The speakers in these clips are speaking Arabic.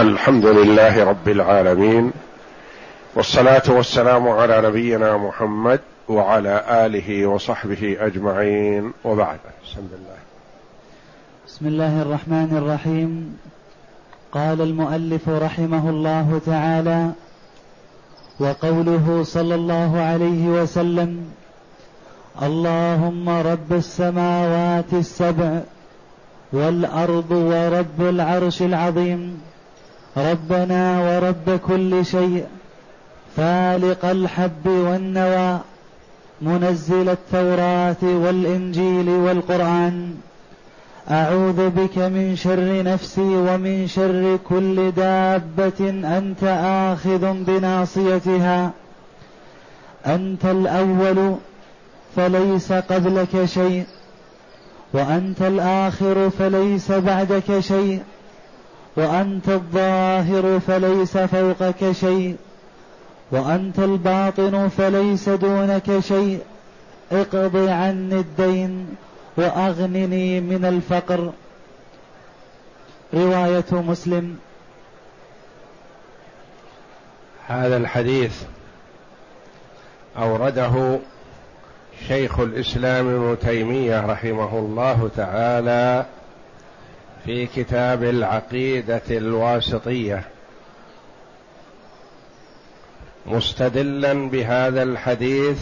الحمد لله رب العالمين والصلاة والسلام على نبينا محمد وعلى آله وصحبه أجمعين وبعد. بسم الله بسم الله الرحمن الرحيم. قال المؤلف رحمه الله تعالى وقوله صلى الله عليه وسلم اللهم رب السماوات السبع والأرض ورب العرش العظيم. ربنا ورب كل شيء. فالق الحب والنوى منزل التوراة والإنجيل والقرآن. أعوذ بك من شر نفسي ومن شر كل دابة أنت آخذ بناصيتها. أنت الأول فليس قبلك شيء. وأنت الآخر فليس بعدك شيء. وأنت الظاهر فليس فوقك شيء وأنت الباطن فليس دونك شيء. اقض عني الدين وأغنني من الفقر. رواية مسلم. هذا الحديث أورده شيخ الإسلام ابن تيمية رحمه الله تعالى في كتاب العقيدة الواسطية. مستدلا بهذا الحديث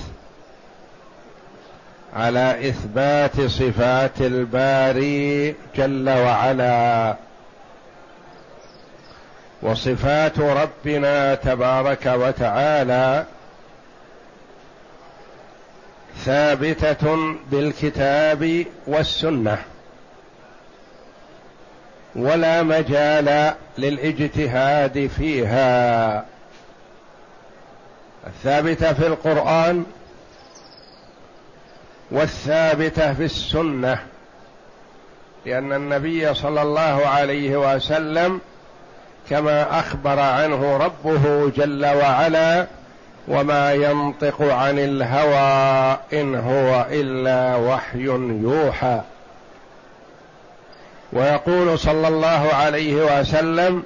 على إثبات صفات الباري جل وعلا. وصفات ربنا تبارك وتعالى ثابتة بالكتاب والسنة. ولا مجال للإجتهاد فيها. الثابتة في القرآن والثابتة في السنة لأن النبي صلى الله عليه وسلم كما أخبر عنه ربه جل وعلا وما ينطق عن الهوى إن هو إلا وحي يوحى. ويقول صلى الله عليه وسلم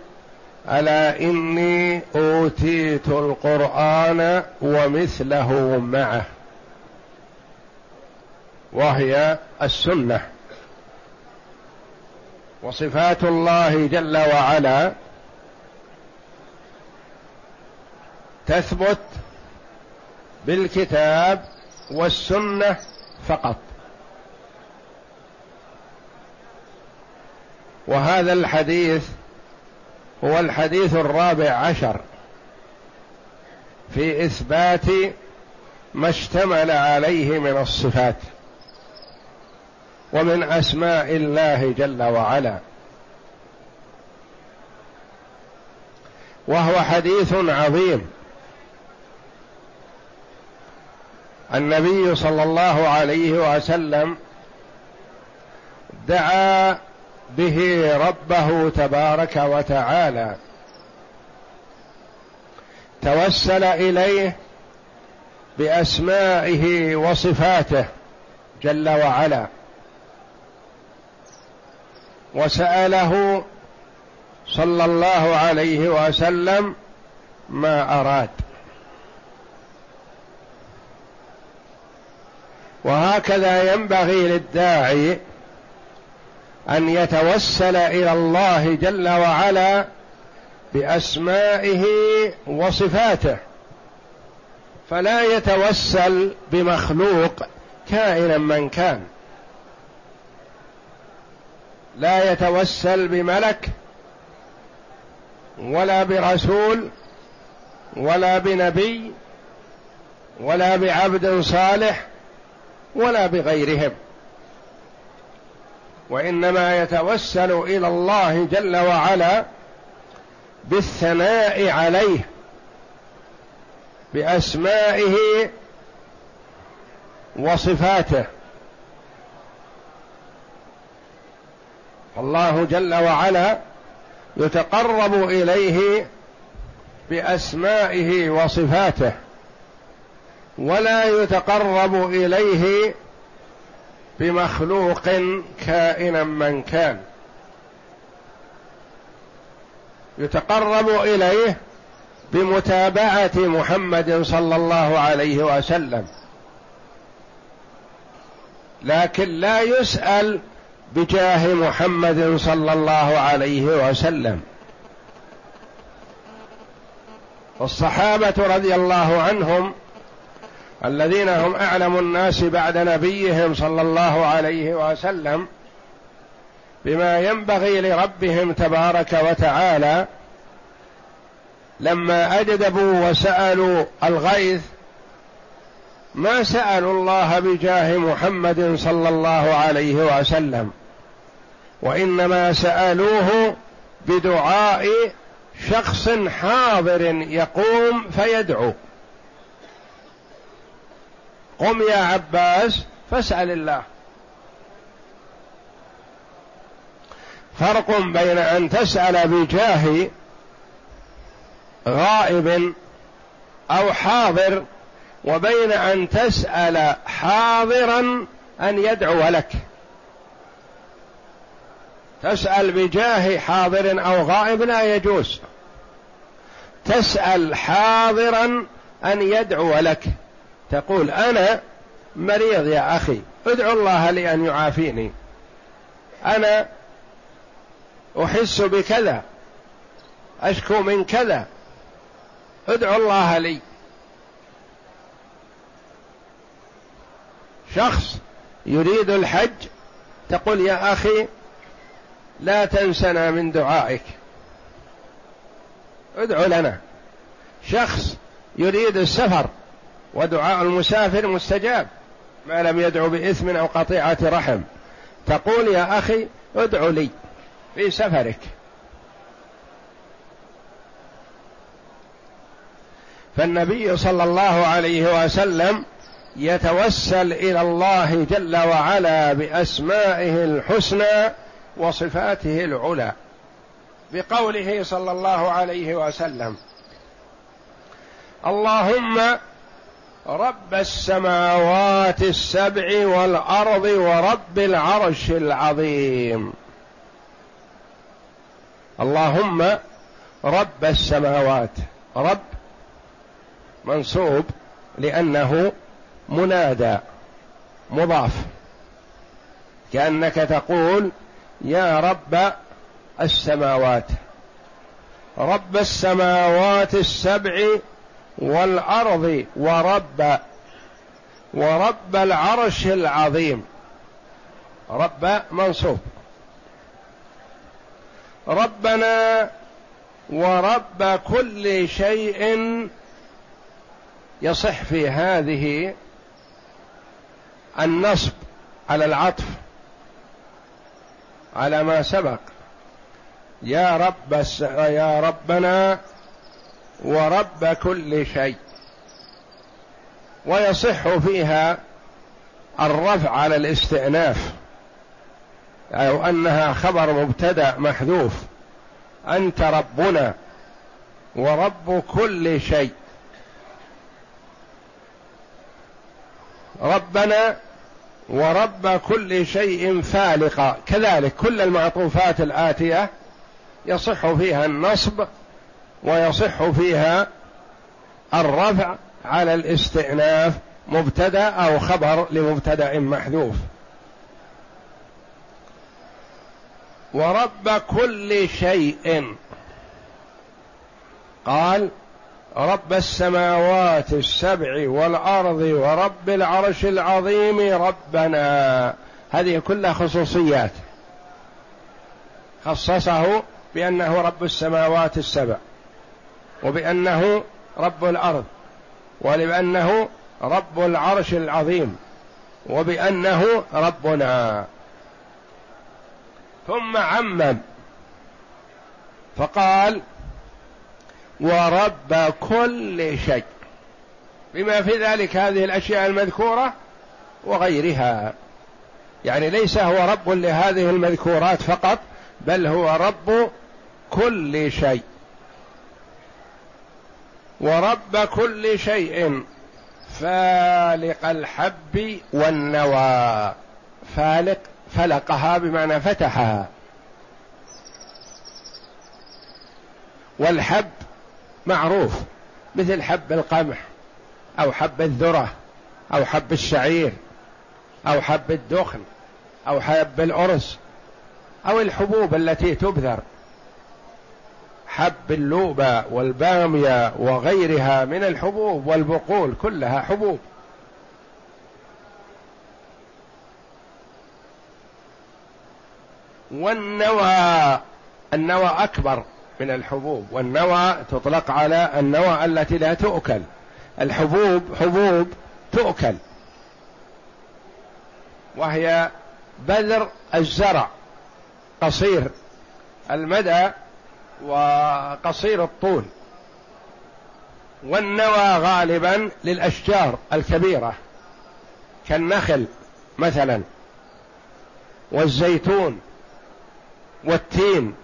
ألا إني أوتيت القرآن ومثله معه. وهي السنة. وصفات الله جل وعلا تثبت بالكتاب والسنة فقط. وهذا الحديث هو الحديث الرابع عشر في إثبات ما اشتمل عليه من الصفات ومن أسماء الله جل وعلا. وهو حديث عظيم. النبي صلى الله عليه وسلم دعا به ربه تبارك وتعالى. توسل إليه بأسمائه وصفاته جل وعلا. وسأله صلى الله عليه وسلم ما أراد. وهكذا ينبغي للداعي أن يتوسل إلى الله جل وعلا بأسمائه وصفاته. فلا يتوسل بمخلوق كائنا من كان. لا يتوسل بملك ولا برسول ولا بنبي ولا بعبد صالح ولا بغيرهم. وإنما يتوسل إلى الله جل وعلا بالثناء عليه بأسمائه وصفاته. الله جل وعلا يتقرب إليه بأسمائه وصفاته ولا يتقرب إليه بمخلوق كائنا من كان. يتقرب إليه بمتابعة محمد صلى الله عليه وسلم. لكن لا يسأل بجاه محمد صلى الله عليه وسلم. والصحابة رضي الله عنهم الذين هم أعلم الناس بعد نبيهم صلى الله عليه وسلم بما ينبغي لربهم تبارك وتعالى لما أجدبوا وسألوا الغيث ما سألوا الله بجاه محمد صلى الله عليه وسلم وإنما سألوه بدعاء شخص حاضر يقوم فيدعو. قم يا عباس فاسأل الله. فرق بين أن تسأل بجاه غائب أو حاضر وبين أن تسأل حاضرا أن يدعو لك. تسأل بجاه حاضر أو غائب لا يجوز. تسأل حاضرا أن يدعو لك. تقول أنا مريض يا أخي ادعو الله لي أن يعافيني. أنا أحس بكذا أشكو من كذا ادعو الله لي. شخص يريد الحج تقول يا أخي لا تنسنا من دعائك. ادعو لنا. شخص يريد السفر ودعاء المسافر مستجاب ما لم يدعو بإثم أو قطيعة رحم. تقول يا أخي ادعو لي في سفرك. فالنبي صلى الله عليه وسلم يتوسل إلى الله جل وعلا بأسمائه الحسنى وصفاته العلى. بقوله صلى الله عليه وسلم اللهم رب السماوات السبع والأرض ورب العرش العظيم. اللهم رب السماوات. رب منصوب لأنه منادى مضاف. كأنك تقول يا رب السماوات. رب السماوات السبع والأرض ورب ورب العرش العظيم. رب منصوب. ربنا ورب كل شيء يصح في هذه النصب على العطف على ما سبق. يا رب يا ربنا ورب كل شيء. ويصح فيها الرفع على الاستئناف. أو أنها خبر مبتدأ محذوف. أنت ربنا ورب كل شيء. ربنا ورب كل شيء فالق كذلك كل المعطوفات الآتية يصح فيها النصب ويصح فيها الرفع على الاستئناف مبتدا أو خبر لمبتدا محذوف. ورب كل شيء. قال رب السماوات السبع والأرض ورب العرش العظيم ربنا. هذه كلها خصوصيات. خصصه بأنه رب السماوات السبع. وبأنه رب الأرض ولبأنه رب العرش العظيم وبأنه ربنا. ثم عمم فقال ورب كل شيء بما في ذلك هذه الأشياء المذكورة وغيرها. يعني ليس هو رب لهذه المذكورات فقط بل هو رب كل شيء. ورب كل شيء فالق الحب والنوى. فالق فلقها بمعنى فتحها. والحب معروف مثل حب القمح أو حب الذرة أو حب الشعير أو حب الدخن أو حب الأرز أو الحبوب التي تبذر. حب اللوبة والبامية وغيرها من الحبوب والبقول كلها حبوب. والنوى النوى أكبر من الحبوب. والنوى تطلق على النوى التي لا تؤكل. الحبوب حبوب تؤكل. وهي بذر الزرع قصير. المدى وقصير الطول. والنوى غالبا للأشجار الكبيرة كالنخل مثلا والزيتون والتين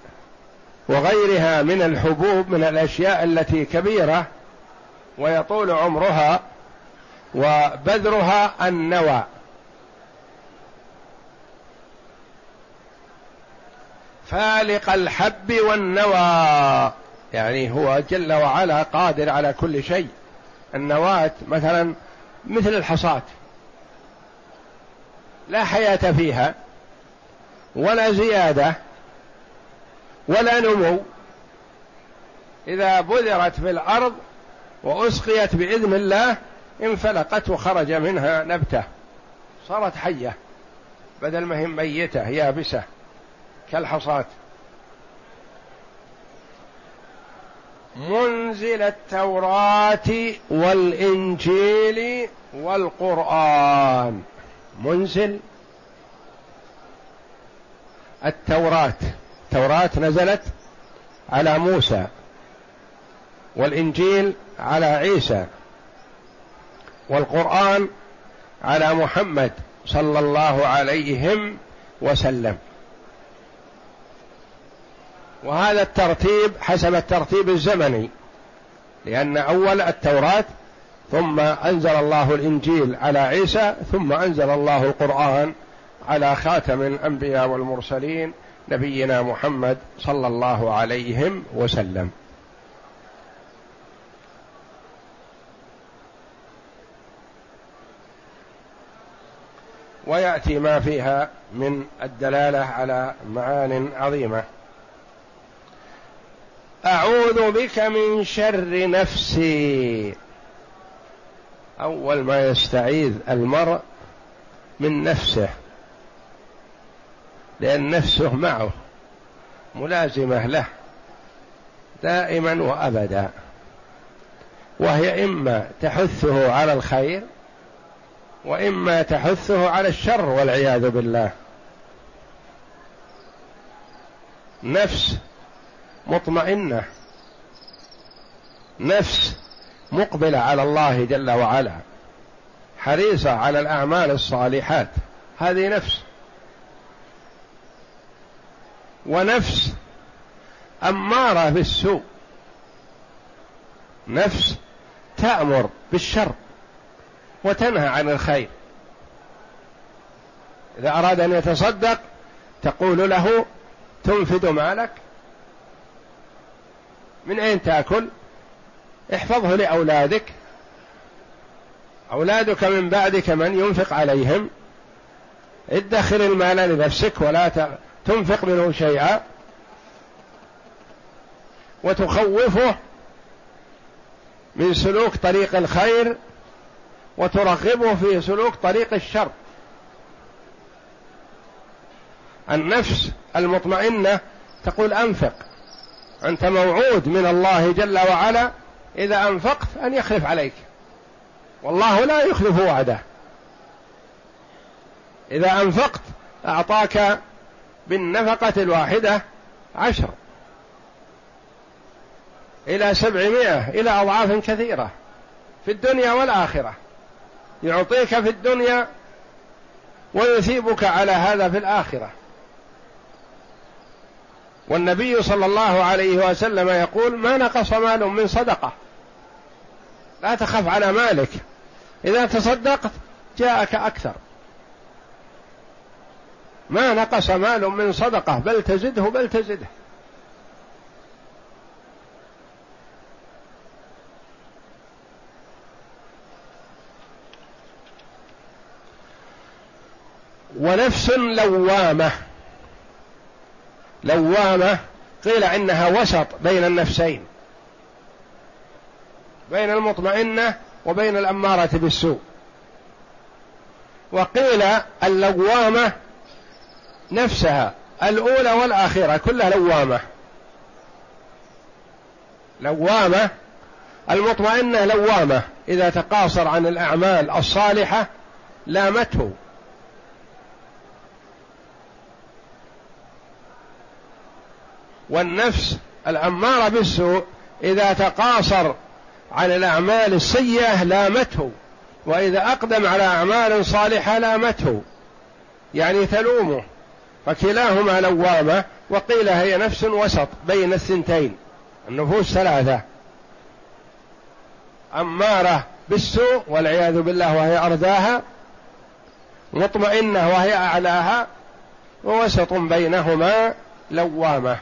وغيرها من الحبوب من الأشياء التي كبيرة ويطول عمرها وبذرها النوى. فالق الحب والنوى. يعني هو جل وعلا قادر على كل شيء. النواة مثلا مثل الحصاة لا حياة فيها ولا زيادة ولا نمو. إذا بذرت في الأرض وأسقيت بإذن الله انفلقت وخرج منها نبتة. صارت حية بدل ما هي ميتة يابسة. كالحصاة منزل التوراة والإنجيل والقرآن. منزل التوراة. التوراة نزلت على موسى والإنجيل على عيسى والقرآن على محمد صلى الله عليهم وسلم. وهذا الترتيب حسب الترتيب الزمني لأن أول التوراة ثم أنزل الله الإنجيل على عيسى ثم أنزل الله القرآن على خاتم الأنبياء والمرسلين نبينا محمد صلى الله عليهم وسلم. ويأتي ما فيها من الدلالة على معان عظيمة. أعوذ بك من شر نفسي. أول ما يستعيذ المرء من نفسه لأن نفسه معه ملازمة له دائما وابدا. وهي إما تحثه على الخير وإما تحثه على الشر والعياذ بالله. نفس مطمئنة. نفس مقبلة على الله جل وعلا. حريصة على الأعمال الصالحات. هذه نفس. ونفس أمارة بالسوء. نفس تأمر بالشر وتنهى عن الخير. إذا أراد أن يتصدق تقول له تنفد مالك من أين تأكل؟ احفظه لأولادك. أولادك من بعدك من ينفق عليهم. ادخر المال لنفسك ولا تنفق منه شيئا. وتخوفه من سلوك طريق الخير وترغبه في سلوك طريق الشر. النفس المطمئنة تقول أنفق. أنت موعود من الله جل وعلا إذا أنفقت أن يخلف عليك. والله لا يخلف وعده. إذا أنفقت أعطاك بالنفقة الواحدة عشر. إلى سبعمائة إلى أضعاف كثيرة. في الدنيا والآخرة. يعطيك في الدنيا ويثيبك على هذا في الآخرة. والنبي صلى الله عليه وسلم يقول ما نقص مال من صدقة. لا تخف على مالك. إذا تصدقت جاءك أكثر. ما نقص مال من صدقة. بل تزده بل تزده. ونفس لوامة. لوامة قيل إنها وسط بين النفسين بين المطمئنة وبين الأمارة بالسوء. وقيل اللوامة نفسها الأولى والآخرة كلها لوامة. لوامة المطمئنة لوامة إذا تقاصر عن الأعمال الصالحة لامته. والنفس الاماره بالسوء إذا تقاصر عن الأعمال السيئة لامته وإذا أقدم على أعمال صالحة لامته. يعني تلومه. فكلاهما لوامة وقيل هي نفس وسط بين الثنتين. النفوس ثلاثة. اماره بالسوء والعياذ بالله وهي ارداها مطمئنة وهي أعلاها. ووسط بينهما لوامة.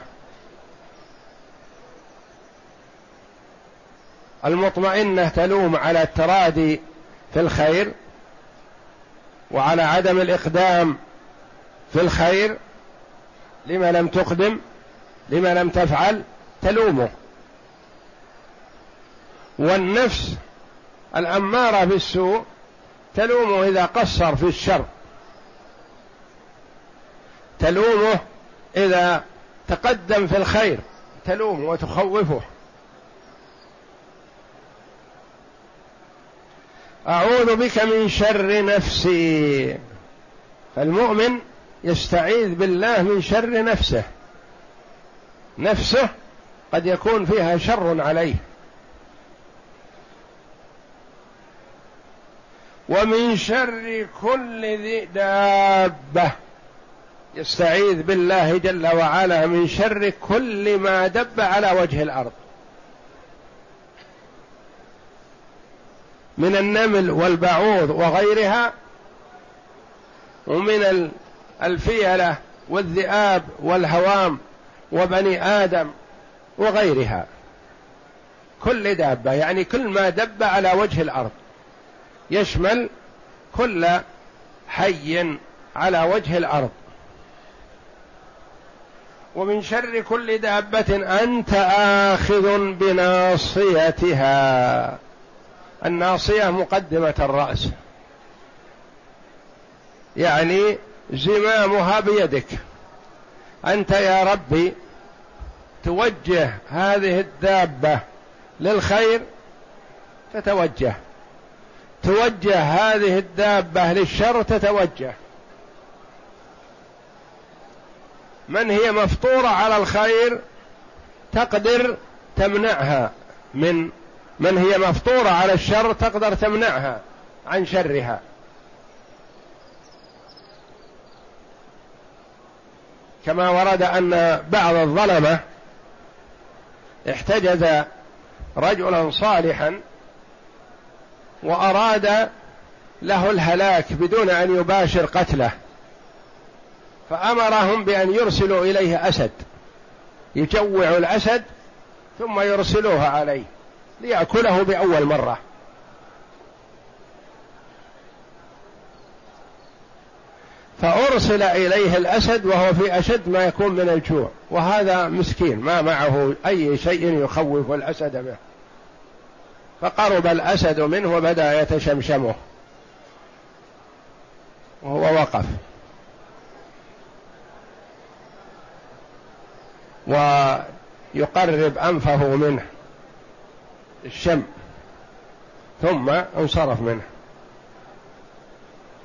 المطمئنة تلوم على الترادي في الخير وعلى عدم الإقدام في الخير لما لم تقدم لما لم تفعل تلومه. والنفس الأمارة بالسوء تلومه إذا قصر في الشر. تلومه إذا تقدم في الخير تلومه وتخوفه. أعوذ بك من شر نفسي. فالمؤمن يستعيذ بالله من شر نفسه. نفسه قد يكون فيها شر عليه. ومن شر كل ذي دابة. يستعيذ بالله جل وعلا من شر كل ما دب على وجه الأرض. من النمل والبعوض وغيرها ومن الفيلة والذئاب والهوام وبني آدم وغيرها. كل دابة يعني كل ما دب على وجه الأرض يشمل كل حي على وجه الأرض. ومن شر كل دابة أنت آخذ بناصيتها. الناصية مقدمة الرأس. يعني زمامها بيدك. أنت يا ربي توجه هذه الدابة للخير تتوجه. توجه هذه الدابة للشر تتوجه. من هي مفطورة على الخير تقدر تمنعها من من هي مفطورة على الشر تقدر تمنعها عن شرها. كما ورد أن بعض الظلمة احتجز رجلا صالحا وأراد له الهلاك بدون أن يباشر قتله فأمرهم بأن يرسلوا إليه أسد يجوع الأسد ثم يرسلوه عليه. ليأكله بأول مرة. فأرسل إليه الأسد وهو في أشد ما يكون من الجوع. وهذا مسكين ما معه أي شيء يخوف الأسد به. فقرب الأسد منه وبدأ يتشمشمه. وهو وقف. ويقرب أنفه منه. الشم ثم انصرف منه.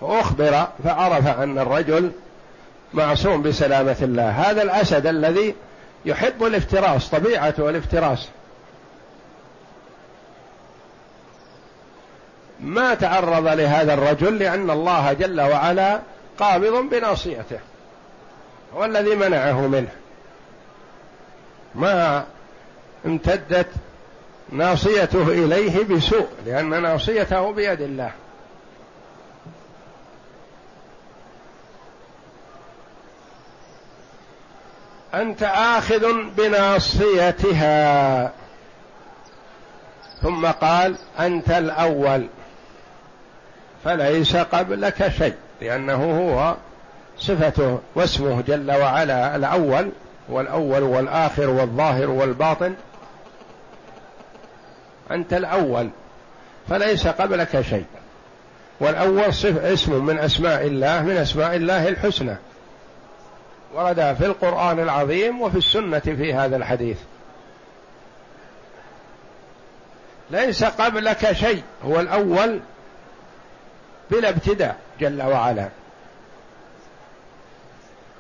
فأخبر فعرف أن الرجل معصوم بسلامة الله. هذا الأسد الذي يحب الافتراس طبيعته الافتراس. ما تعرض لهذا الرجل لأن الله جل وعلا قابض بناصيته. هو الذي منعه منه. ما امتدت ناصيته إليه بسوء لأن ناصيته بيد الله. أنت آخذ بناصيتها. ثم قال أنت الأول. فليس قبلك شيء لأنه هو صفته واسمه جل وعلا الأول والأول والآخر والظاهر والباطن. أنت الأول فليس قبلك شيء. والأول صف اسم من أسماء الله من أسماء الله الحسنى. ورد في القرآن العظيم وفي السنة في هذا الحديث. ليس قبلك شيء هو الأول بلا ابتداء جل وعلا.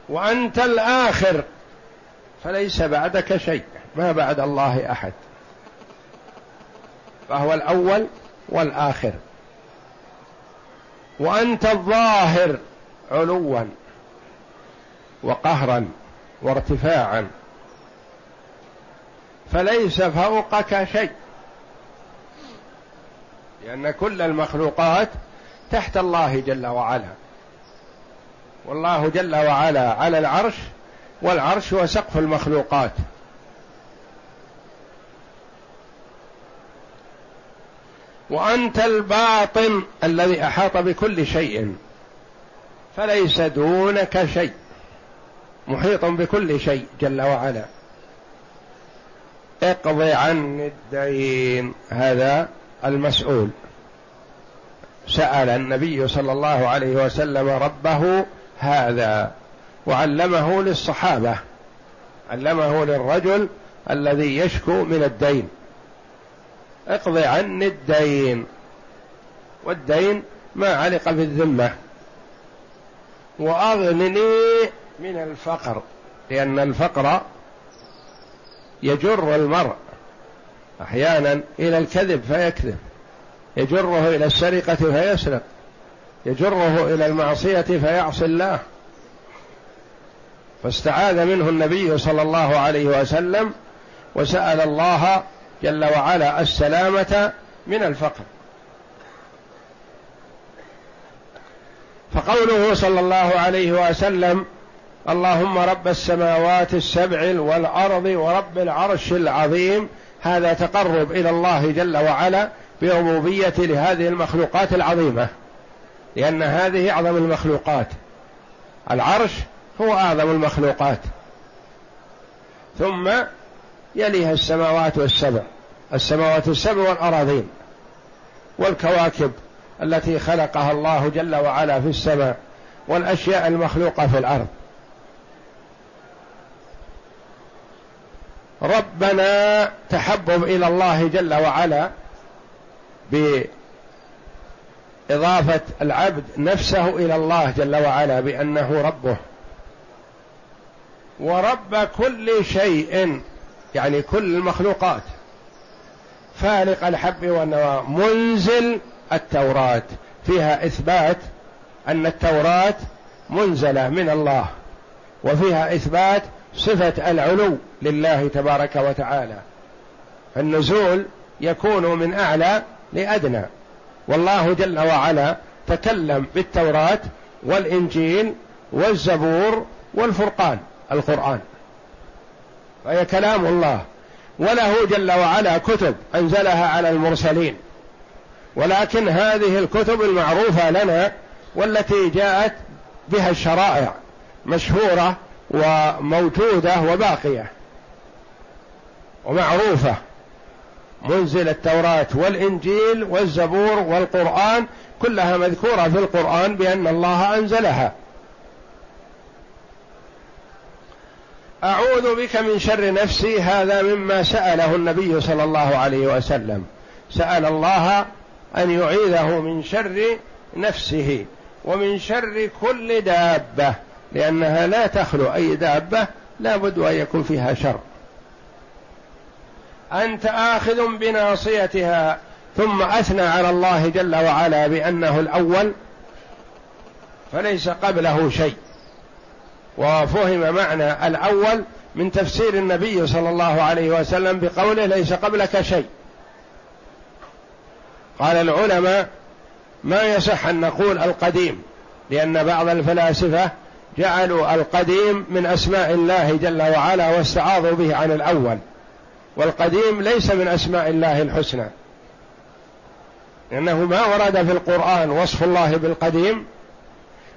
وأنت الآخر فليس بعدك شيء ما بعد الله أحد. فهو الأول والآخر. وأنت الظاهر علوا وقهرا وارتفاعا. فليس فوقك شيء. لأن كل المخلوقات تحت الله جل وعلا. والله جل وعلا على العرش والعرش هو سقف المخلوقات. وأنت الباطن الذي أحاط بكل شيء. فليس دونك شيء. محيط بكل شيء جل وعلا. اقض عني الدين. هذا المسؤول. سأل النبي صلى الله عليه وسلم ربه هذا وعلمه للصحابة. علمه للرجل الذي يشكو من الدين. اقض عني الدين. والدين ما علق بالذمه وأغنني من الفقر لأن الفقر يجر المرء أحيانا إلى الكذب فيكذب يجره إلى السرقة فيسرق يجره إلى المعصية فيعصي الله. فاستعاذ منه النبي صلى الله عليه وسلم وسأل الله جل وعلا السلامة من الفقر. فقوله صلى الله عليه وسلم اللهم رب السماوات السبع والأرض ورب العرش العظيم هذا تقرب إلى الله جل وعلا بربوبيه لهذه المخلوقات العظيمة لأن هذه أعظم المخلوقات. العرش هو أعظم المخلوقات. ثم يليها السماوات والسبع. السماوات السبع والأراضين والكواكب التي خلقها الله جل وعلا في السماء والأشياء المخلوقة في الأرض. ربنا تحبب إلى الله جل وعلا بإضافة العبد نفسه إلى الله جل وعلا بأنه ربه. ورب كل شيء يعني كل المخلوقات. فالق الحب والنوى منزل التوراة. فيها إثبات أن التوراة منزلة من الله. وفيها إثبات صفة العلو لله تبارك وتعالى. النزول يكون من أعلى لأدنى. والله جل وعلا تكلم بالتوراة والإنجيل والزبور والفرقان القرآن. فهي كلام الله. وله جل وعلا كتب أنزلها على المرسلين. ولكن هذه الكتب المعروفة لنا والتي جاءت بها الشرائع مشهورة وموجودة وباقية. ومعروفة. منزل التوراة والإنجيل والزبور والقرآن كلها مذكورة في القرآن بأن الله أنزلها. أعوذ بك من شر نفسي هذا مما سأله النبي صلى الله عليه وسلم. سأل الله أن يعيذه من شر نفسه ومن شر كل دابة لأنها لا تخلو أي دابة لا بد أن يكون فيها شر. أنت آخذ بناصيتها ثم أثنى على الله جل وعلا بأنه الأول فليس قبله شيء. وفهم معنى الأول من تفسير النبي صلى الله عليه وسلم بقوله ليس قبلك شيء. قال العلماء ما يصح أن نقول القديم لأن بعض الفلاسفة جعلوا القديم من أسماء الله جل وعلا واستعاضوا به عن الأول والقديم ليس من أسماء الله الحسنى. لأنه ما ورد في القرآن وصف الله بالقديم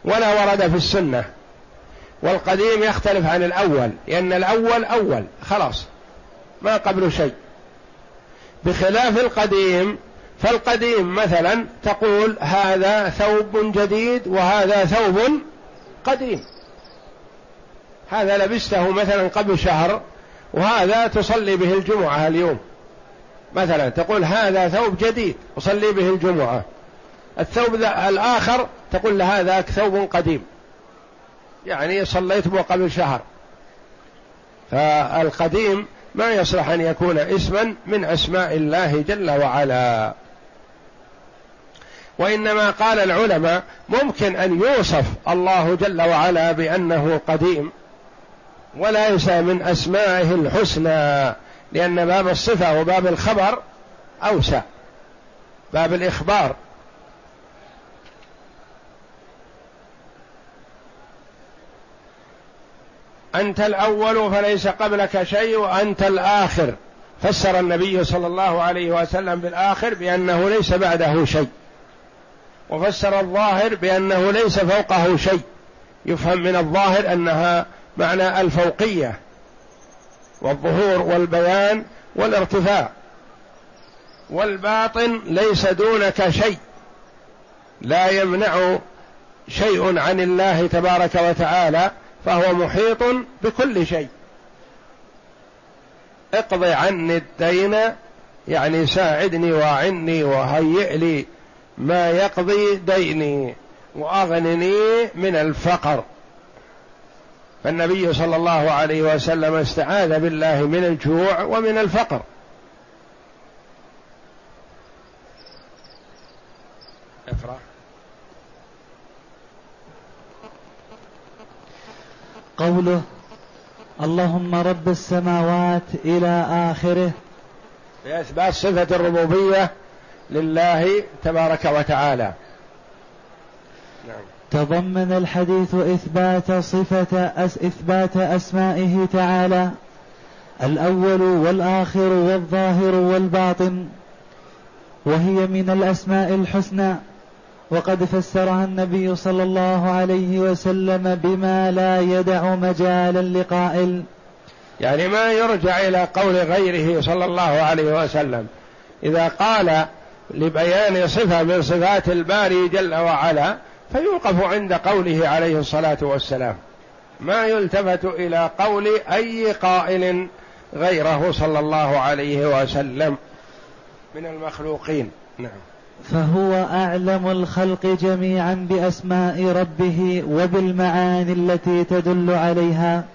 ولا ورد في السنة. والقديم يختلف عن الأول لأن الأول أول خلاص ما قبل شيء. بخلاف القديم فالقديم مثلا تقول هذا ثوب جديد وهذا ثوب قديم. هذا لبسته مثلا قبل شهر وهذا تصلي به الجمعة اليوم. مثلا تقول هذا ثوب جديد أصلي به الجمعة. الثوب الآخر تقول هذا ثوب قديم. يعني صليت به قبل شهر. فالقديم ما يصلح أن يكون اسما من أسماء الله جل وعلا. وإنما قال العلماء ممكن أن يوصف الله جل وعلا بأنه قديم وليس من أسمائه الحسنى لأن باب الصفة وباب الخبر أوسع. باب الإخبار أنت الأول فليس قبلك شيء وأنت الآخر. فسر النبي صلى الله عليه وسلم بالآخر بأنه ليس بعده شيء. وفسر الظاهر بأنه ليس فوقه شيء. يفهم من الظاهر أنها معنى الفوقية والظهور والبيان والارتفاع. والباطن ليس دونك شيء. لا يمنع شيء عن الله تبارك وتعالى فهو محيط بكل شيء. اقض عني الدين يعني ساعدني وأعني وهيئ لي ما يقضي ديني وأغنني من الفقر. فالنبي صلى الله عليه وسلم استعاذ بالله من الجوع ومن الفقر. اقرأ قوله اللهم رب السماوات إلى آخره بإثبات صفة الربوبية لله تبارك وتعالى نعم. تضمن الحديث إثبات صفة أس إثبات أسمائه تعالى الأول والآخر والظاهر والباطن وهي من الأسماء الحسنى وقد فسرها النبي صلى الله عليه وسلم بما لا يدع مجالا لقائل يعني ما يرجع إلى قول غيره صلى الله عليه وسلم. إذا قال لبيان صفة من صفات الباري جل وعلا فيوقف عند قوله عليه الصلاة والسلام. ما يلتفت إلى قول أي قائل غيره صلى الله عليه وسلم من المخلوقين. نعم. فهو أعلم الخلق جميعا بأسماء ربه وبالمعاني التي تدل عليها.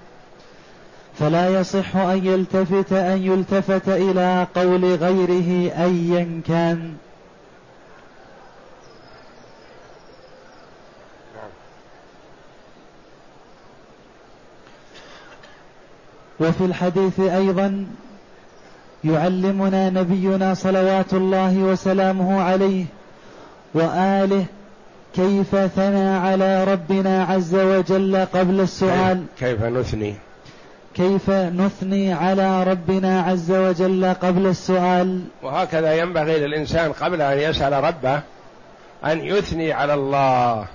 فلا يصح أن يلتفت أن يلتفت إلى قول غيره ايا كان. وفي الحديث أيضا يعلمنا نبينا صلوات الله وسلامه عليه وآله كيف ثنى على ربنا عز وجل قبل السؤال. كيف نثني؟ كيف نثني على ربنا عز وجل قبل السؤال؟ وهكذا ينبغي للإنسان قبل أن يسأل ربه أن يثني على الله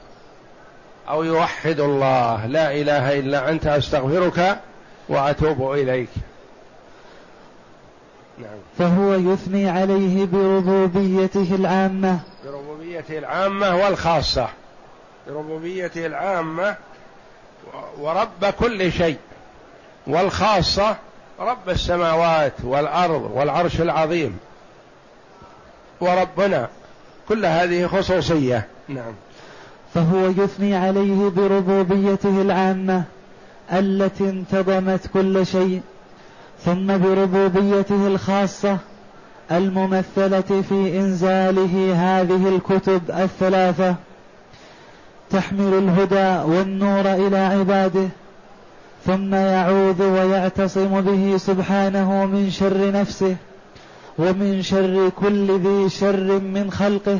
أو يوحد الله. لا إله إلا أنت أستغفرك وأتوب إليك. نعم. فهو يثني عليه بربوبيته العامة. بربوبيته العامة والخاصة. بربوبيته العامة ورب كل شيء. والخاصة رب السماوات والأرض والعرش العظيم. وربنا. كل هذه خصوصية. نعم. فهو يثني عليه بربوبيته العامة التي انتظمت كل شيء. ثم بربوبيته الخاصة الممثلة في إنزاله هذه الكتب الثلاثة. تحمل الهدى والنور إلى عباده ثم يعوذ ويعتصم به سبحانه من شر نفسه ومن شر كل ذي شر من خلقه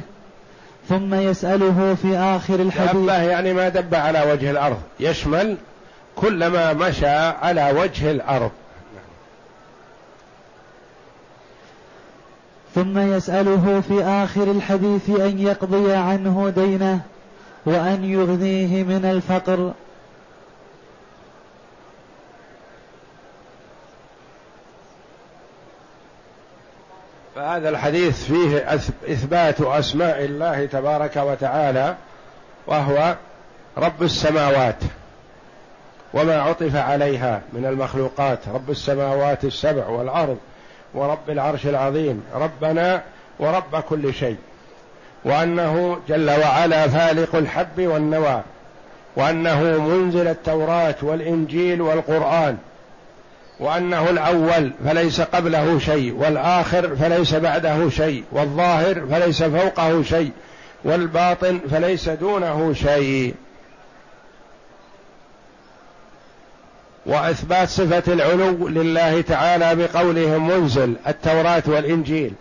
ثم يسأله في آخر الحديث. يعني ما دب على وجه الأرض يشمل كل ما مشى على وجه الأرض. ثم يسأله في آخر الحديث أن يقضي عنه دينه وأن يغنيه من الفقر. فهذا الحديث فيه إثبات أسماء الله تبارك وتعالى وهو رب السماوات وما عطف عليها من المخلوقات رب السماوات السبع والأرض ورب العرش العظيم ربنا ورب كل شيء. وأنه جل وعلا فالق الحب والنوى وأنه منزل التوراة والإنجيل والقرآن وأنه الأول فليس قبله شيء والآخر فليس بعده شيء والظاهر فليس فوقه شيء والباطن فليس دونه شيء. وإثبات صفة العلو لله تعالى بقولهم منزل التوراة والإنجيل.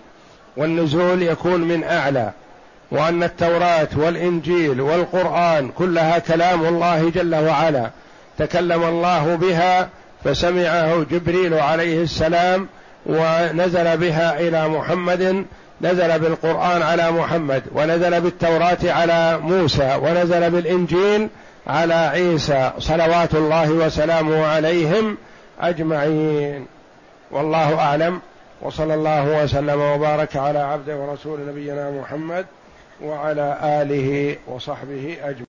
والنزول يكون من أعلى وأن التوراة والإنجيل والقرآن كلها كلام الله جل وعلا. تكلم الله بها فسمعه جبريل عليه السلام ونزل بها إلى محمد نزل بالقرآن على محمد ونزل بالتوراة على موسى ونزل بالإنجيل على عيسى صلوات الله وسلامه عليهم أجمعين. والله أعلم. وصلى الله وسلم وبارك على عبده ورسول نبينا محمد وعلى آله وصحبه أجمعين.